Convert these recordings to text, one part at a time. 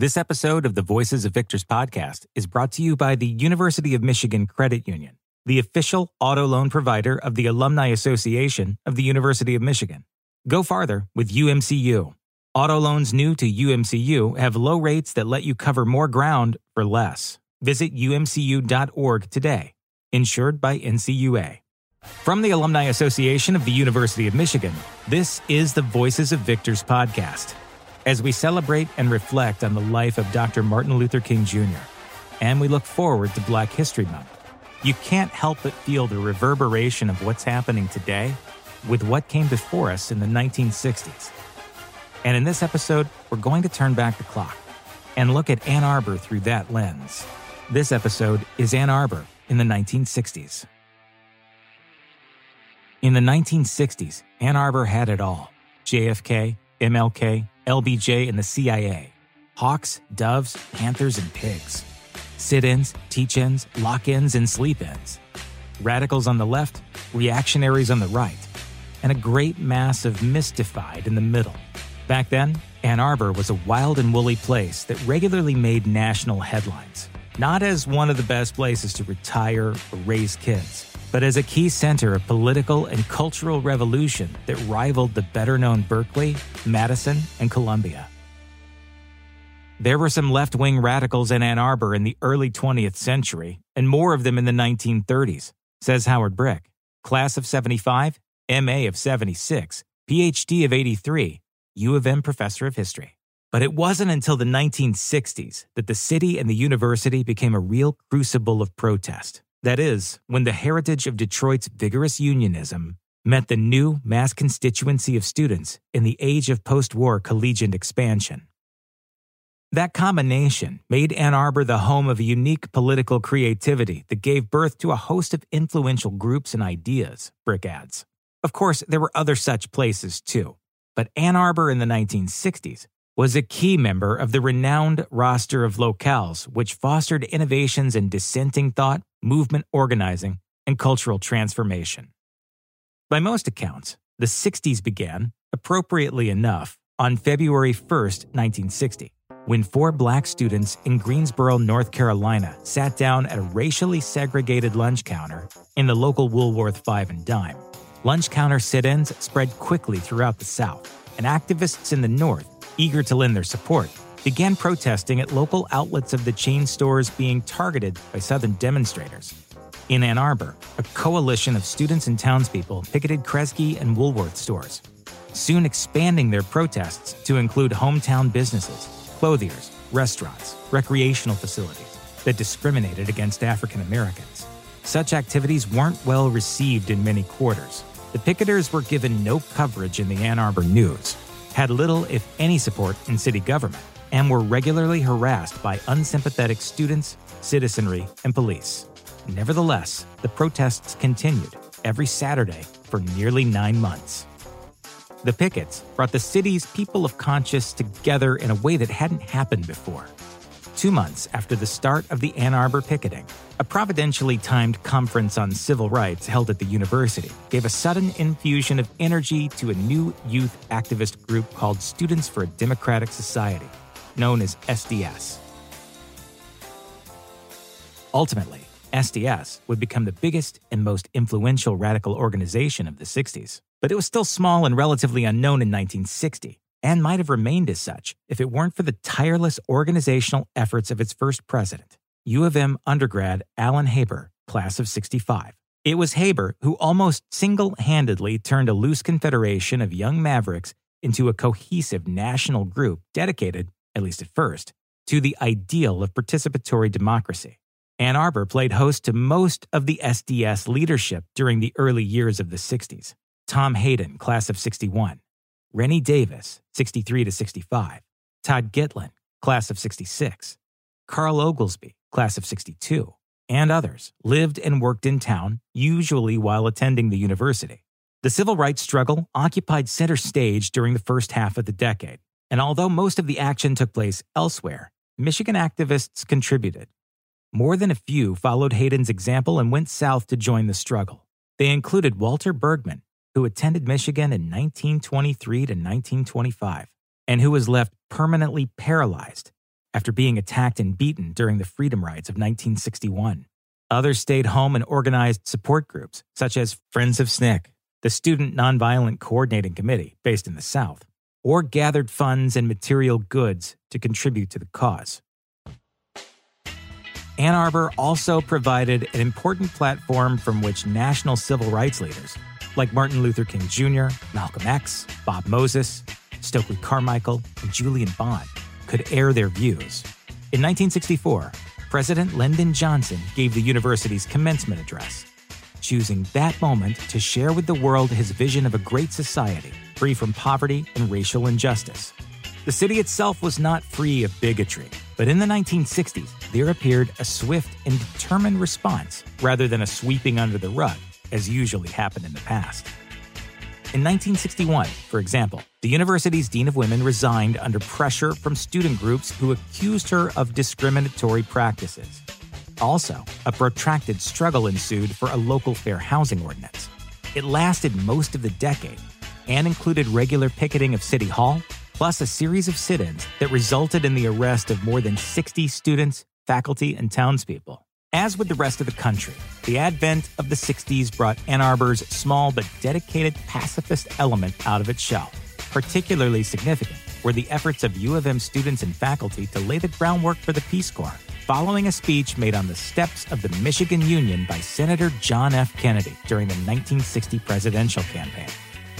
This episode of the Voices of Victors podcast is brought to you by the University of Michigan Credit Union, the official auto loan provider of the Alumni Association of the University of Michigan. Go farther with UMCU. Auto loans new to UMCU have low rates that let you cover more ground for less. Visit umcu.org today. Insured by NCUA. From the Alumni Association of the University of Michigan, this is the Voices of Victors podcast as we celebrate and reflect on the life of Dr. Martin Luther King Jr. And we look forward to Black History Month. You can't help but feel the reverberation of what's happening today with what came before us in the 1960s. And in this episode, we're going to turn back the clock and look at Ann Arbor through that lens. This episode is Ann Arbor in the 1960s. In the 1960s, Ann Arbor had it all JFK, MLK, LBJ, and the CIA. Hawks, doves, panthers, and pigs. Sit ins, teach ins, lock ins, and sleep ins. Radicals on the left, reactionaries on the right, and a great mass of mystified in the middle. Back then, Ann Arbor was a wild and woolly place that regularly made national headlines, not as one of the best places to retire or raise kids but as a key center of political and cultural revolution that rivaled the better known Berkeley, Madison, and Columbia. There were some left wing radicals in Ann Arbor in the early 20th century, and more of them in the 1930s, says Howard Brick. Class of 75, MA of 76, PhD of 83, U of M professor of history. But it wasn't until the 1960s that the city and the university became a real crucible of protest. That is, when the heritage of Detroit's vigorous unionism met the new mass constituency of students in the age of post war collegiate expansion. That combination made Ann Arbor the home of a unique political creativity that gave birth to a host of influential groups and ideas, Brick adds. Of course, there were other such places too, but Ann Arbor in the 1960s was a key member of the renowned roster of locales which fostered innovations in dissenting thought, movement organizing, and cultural transformation. By most accounts, the 60s began, appropriately enough, on February 1, 1960, when four black students in Greensboro, North Carolina sat down at a racially segregated lunch counter in the local Woolworth Five and Dime. Lunch counter sit ins spread quickly throughout the South, and activists in the North eager to lend their support, began protesting at local outlets of the chain stores being targeted by Southern demonstrators. In Ann Arbor, a coalition of students and townspeople picketed Kresge and Woolworth stores, soon expanding their protests to include hometown businesses, clothiers, restaurants, recreational facilities that discriminated against African Americans. Such activities weren't well received in many quarters. The picketers were given no coverage in the Ann Arbor News, had little, if any, support in city government, and were regularly harassed by unsympathetic students, citizenry, and police. Nevertheless, the protests continued every Saturday for nearly nine months. The pickets brought the city's people of conscience together in a way that hadn't happened before. Two months after the start of the Ann Arbor picketing, a providentially timed conference on civil rights held at the university gave a sudden infusion of energy to a new youth activist group called Students for a Democratic Society, known as SDS. Ultimately, SDS would become the biggest and most influential radical organization of the 60s, but it was still small and relatively unknown in 1960 and might have remained as such if it weren't for the tireless organizational efforts of its first president, U of M undergrad Alan Haber, class of 65. It was Haber who almost single handedly turned a loose confederation of young mavericks into a cohesive national group dedicated, at least at first, to the ideal of participatory democracy. Ann Arbor played host to most of the SDS leadership during the early years of the 60s. Tom Hayden, class of 61, Rennie Davis, 63 to 65, Todd Gitlin, class of 66, Carl Oglesby, class of 62, and others lived and worked in town, usually while attending the university. The civil rights struggle occupied center stage during the first half of the decade, and although most of the action took place elsewhere, Michigan activists contributed. More than a few followed Hayden's example and went south to join the struggle. They included Walter Bergman, who attended Michigan in 1923 to 1925 and who was left permanently paralyzed after being attacked and beaten during the freedom rides of 1961. Others stayed home and organized support groups, such as Friends of SNCC, the Student Nonviolent Coordinating Committee based in the South, or gathered funds and material goods to contribute to the cause. Ann Arbor also provided an important platform from which national civil rights leaders like Martin Luther King Jr., Malcolm X, Bob Moses, Stokely Carmichael, and Julian Bond could air their views. In 1964, President Lyndon Johnson gave the university's commencement address, choosing that moment to share with the world his vision of a great society free from poverty and racial injustice. The city itself was not free of bigotry, but in the 1960s, there appeared a swift and determined response rather than a sweeping under the rug, as usually happened in the past. In 1961, for example, the university's Dean of Women resigned under pressure from student groups who accused her of discriminatory practices. Also, a protracted struggle ensued for a local fair housing ordinance. It lasted most of the decade and included regular picketing of City Hall, plus a series of sit ins that resulted in the arrest of more than 60 students, faculty, and townspeople. As with the rest of the country, the advent of the 60s brought Ann Arbor's small but dedicated pacifist element out of its shell. Particularly significant were the efforts of U of M students and faculty to lay the groundwork for the Peace Corps, following a speech made on the steps of the Michigan Union by Senator John F. Kennedy during the 1960 presidential campaign.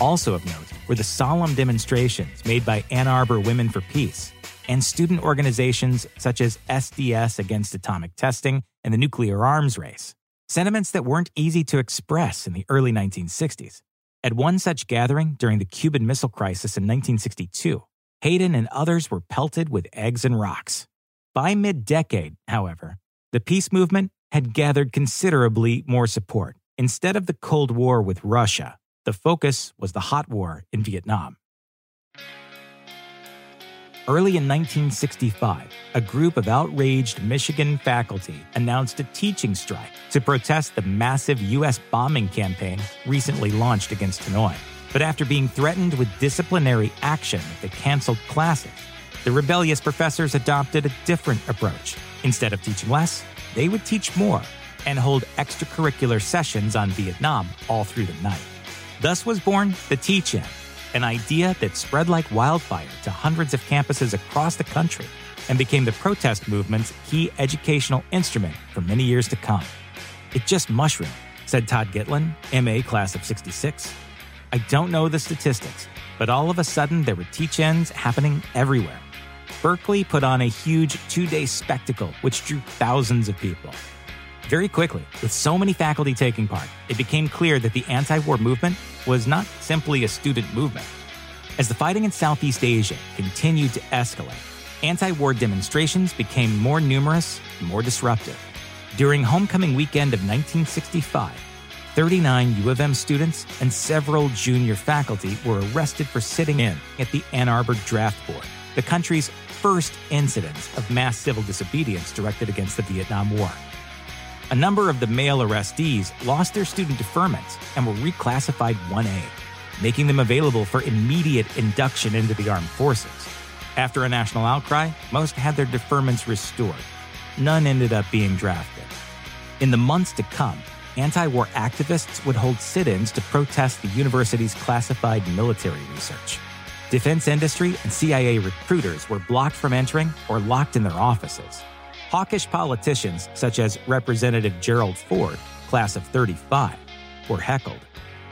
Also of note were the solemn demonstrations made by Ann Arbor Women for Peace and student organizations such as SDS Against Atomic Testing and the Nuclear Arms Race, sentiments that weren't easy to express in the early 1960s. At one such gathering during the Cuban Missile Crisis in 1962, Hayden and others were pelted with eggs and rocks. By mid decade, however, the peace movement had gathered considerably more support. Instead of the Cold War with Russia, the focus was the hot war in Vietnam. Early in 1965, a group of outraged Michigan faculty announced a teaching strike to protest the massive U.S. bombing campaign recently launched against Hanoi. But after being threatened with disciplinary action they canceled classes, the rebellious professors adopted a different approach. Instead of teaching less, they would teach more and hold extracurricular sessions on Vietnam all through the night. Thus was born the Teach In, an idea that spread like wildfire to hundreds of campuses across the country and became the protest movement's key educational instrument for many years to come. It just mushroomed, said Todd Gitlin, MA class of 66. I don't know the statistics, but all of a sudden there were teach ins happening everywhere. Berkeley put on a huge two day spectacle which drew thousands of people. Very quickly, with so many faculty taking part, it became clear that the anti war movement was not simply a student movement. As the fighting in Southeast Asia continued to escalate, anti war demonstrations became more numerous and more disruptive. During homecoming weekend of 1965, 39 U of M students and several junior faculty were arrested for sitting in at the Ann Arbor Draft Board, the country's first incidence of mass civil disobedience directed against the Vietnam War. A number of the male arrestees lost their student deferments and were reclassified 1A, making them available for immediate induction into the armed forces. After a national outcry, most had their deferments restored. None ended up being drafted. In the months to come, anti war activists would hold sit ins to protest the university's classified military research. Defense industry and CIA recruiters were blocked from entering or locked in their offices. Hawkish politicians such as Representative Gerald Ford, class of 35, were heckled,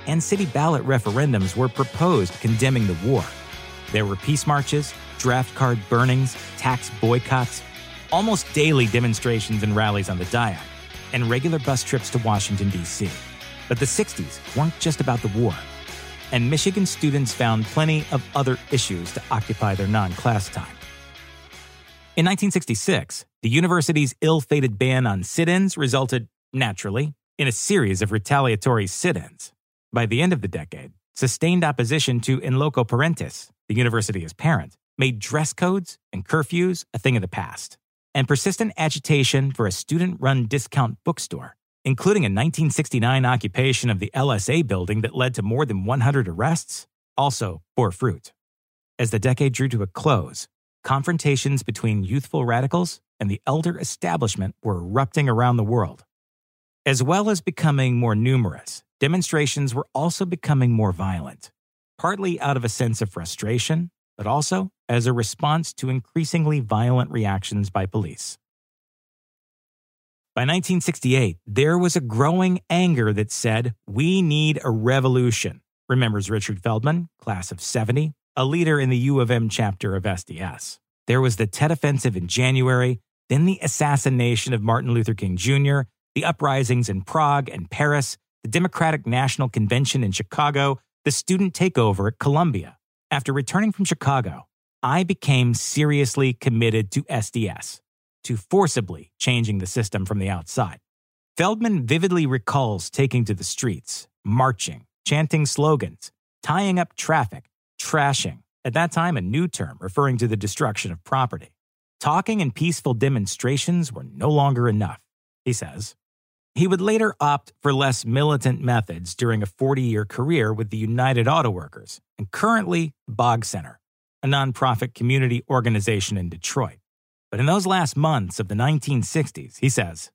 and city ballot referendums were proposed condemning the war. There were peace marches, draft card burnings, tax boycotts, almost daily demonstrations and rallies on the Diag, and regular bus trips to Washington, D.C. But the 60s weren't just about the war, and Michigan students found plenty of other issues to occupy their non class time. In 1966, the university's ill fated ban on sit ins resulted, naturally, in a series of retaliatory sit ins. By the end of the decade, sustained opposition to in loco parentis, the university as parent, made dress codes and curfews a thing of the past. And persistent agitation for a student run discount bookstore, including a 1969 occupation of the LSA building that led to more than 100 arrests, also bore fruit. As the decade drew to a close, confrontations between youthful radicals and the elder establishment were erupting around the world. As well as becoming more numerous, demonstrations were also becoming more violent, partly out of a sense of frustration, but also as a response to increasingly violent reactions by police. By 1968, there was a growing anger that said, We need a revolution, remembers Richard Feldman, class of 70, a leader in the U of M chapter of SDS. There was the Tet Offensive in January, then the assassination of Martin Luther King Jr., the uprisings in Prague and Paris, the Democratic National Convention in Chicago, the student takeover at Columbia. After returning from Chicago, I became seriously committed to SDS to forcibly changing the system from the outside. Feldman vividly recalls taking to the streets, marching, chanting slogans, tying up traffic, trashing, at that time a new term referring to the destruction of property. Talking and peaceful demonstrations were no longer enough, he says. He would later opt for less militant methods during a 40 year career with the United Auto Workers and currently Boggs Center, a nonprofit community organization in Detroit. But in those last months of the 1960s, he says,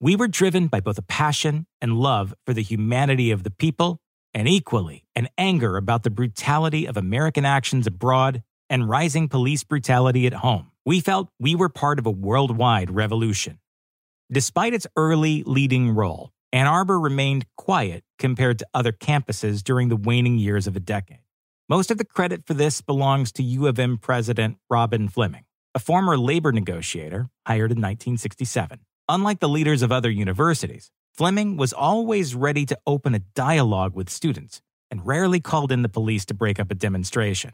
we were driven by both a passion and love for the humanity of the people, and equally an anger about the brutality of American actions abroad and rising police brutality at home. We felt we were part of a worldwide revolution. Despite its early leading role, Ann Arbor remained quiet compared to other campuses during the waning years of a decade. Most of the credit for this belongs to U of M President Robben Fleming a former labor negotiator hired in 1967. Unlike the leaders of other universities, Fleming was always ready to open a dialogue with students and rarely called in the police to break up a demonstration.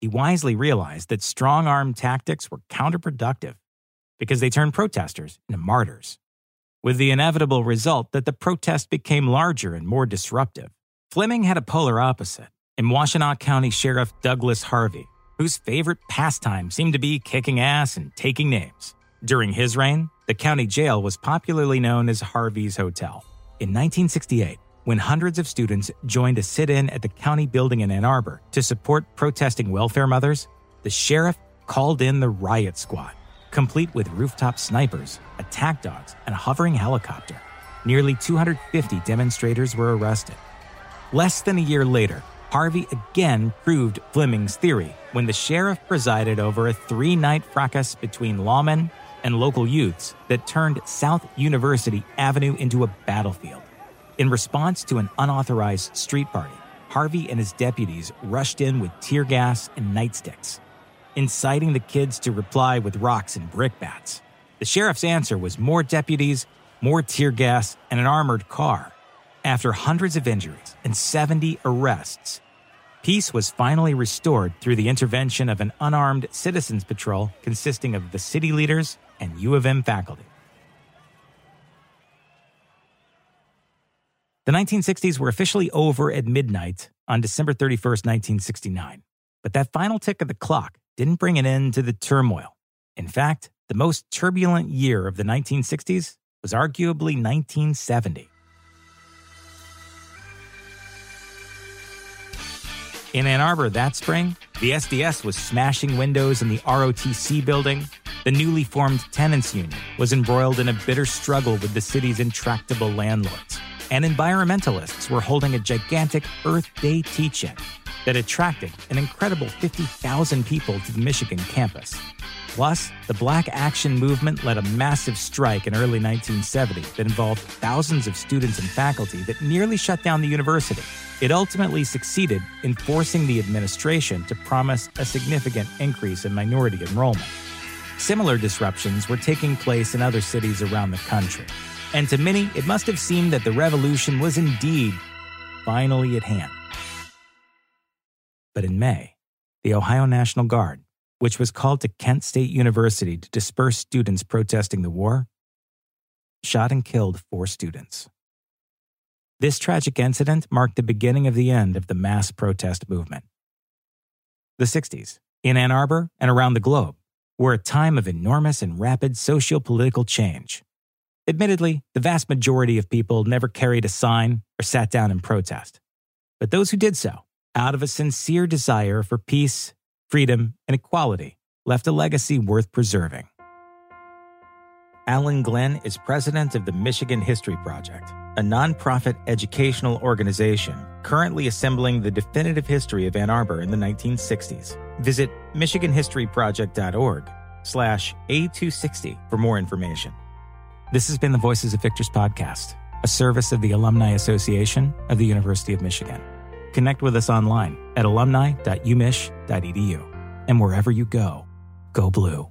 He wisely realized that strong arm tactics were counterproductive because they turned protesters into martyrs, with the inevitable result that the protest became larger and more disruptive. Fleming had a polar opposite in Washtenaw County Sheriff Douglas Harvey, whose favorite pastime seemed to be kicking ass and taking names. During his reign, the county jail was popularly known as Harvey's Hotel. In 1968, when hundreds of students joined a sit in at the county building in Ann Arbor to support protesting welfare mothers, the sheriff called in the riot squad, complete with rooftop snipers, attack dogs, and a hovering helicopter. Nearly 250 demonstrators were arrested. Less than a year later, Harvey again proved Fleming's theory when the sheriff presided over a three night fracas between lawmen and local youths that turned South University Avenue into a battlefield. In response to an unauthorized street party, Harvey and his deputies rushed in with tear gas and nightsticks, inciting the kids to reply with rocks and brickbats. The sheriff's answer was more deputies, more tear gas, and an armored car. After hundreds of injuries and 70 arrests, peace was finally restored through the intervention of an unarmed citizens patrol consisting of the city leaders and U of M faculty. The 1960s were officially over at midnight on December 31st, 1969. But that final tick of the clock didn't bring an end to the turmoil. In fact, the most turbulent year of the 1960s was arguably 1970. In Ann Arbor that spring, the SDS was smashing windows in the ROTC building. The newly formed tenants union was embroiled in a bitter struggle with the city's intractable landlords. And environmentalists were holding a gigantic Earth Day teach in that attracted an incredible 50,000 people to the Michigan campus. Plus, the Black Action Movement led a massive strike in early 1970 that involved thousands of students and faculty that nearly shut down the university. It ultimately succeeded in forcing the administration to promise a significant increase in minority enrollment. Similar disruptions were taking place in other cities around the country. And to many, it must have seemed that the revolution was indeed finally at hand. But in May, the Ohio National Guard, which was called to Kent State University to disperse students protesting the war, shot and killed four students. This tragic incident marked the beginning of the end of the mass protest movement. The 60s, in Ann Arbor and around the globe, were a time of enormous and rapid socio political change. Admittedly, the vast majority of people never carried a sign or sat down in protest. But those who did so, out of a sincere desire for peace, freedom, and equality, left a legacy worth preserving. Alan Glenn is president of the Michigan History Project, a nonprofit educational organization currently assembling the definitive history of Ann Arbor in the 1960s. Visit michiganhistoryproject.org slash A260 for more information. This has been the Voices of Victors podcast, a service of the Alumni Association of the University of Michigan. Connect with us online at alumni.umich.edu. And wherever you go, go blue.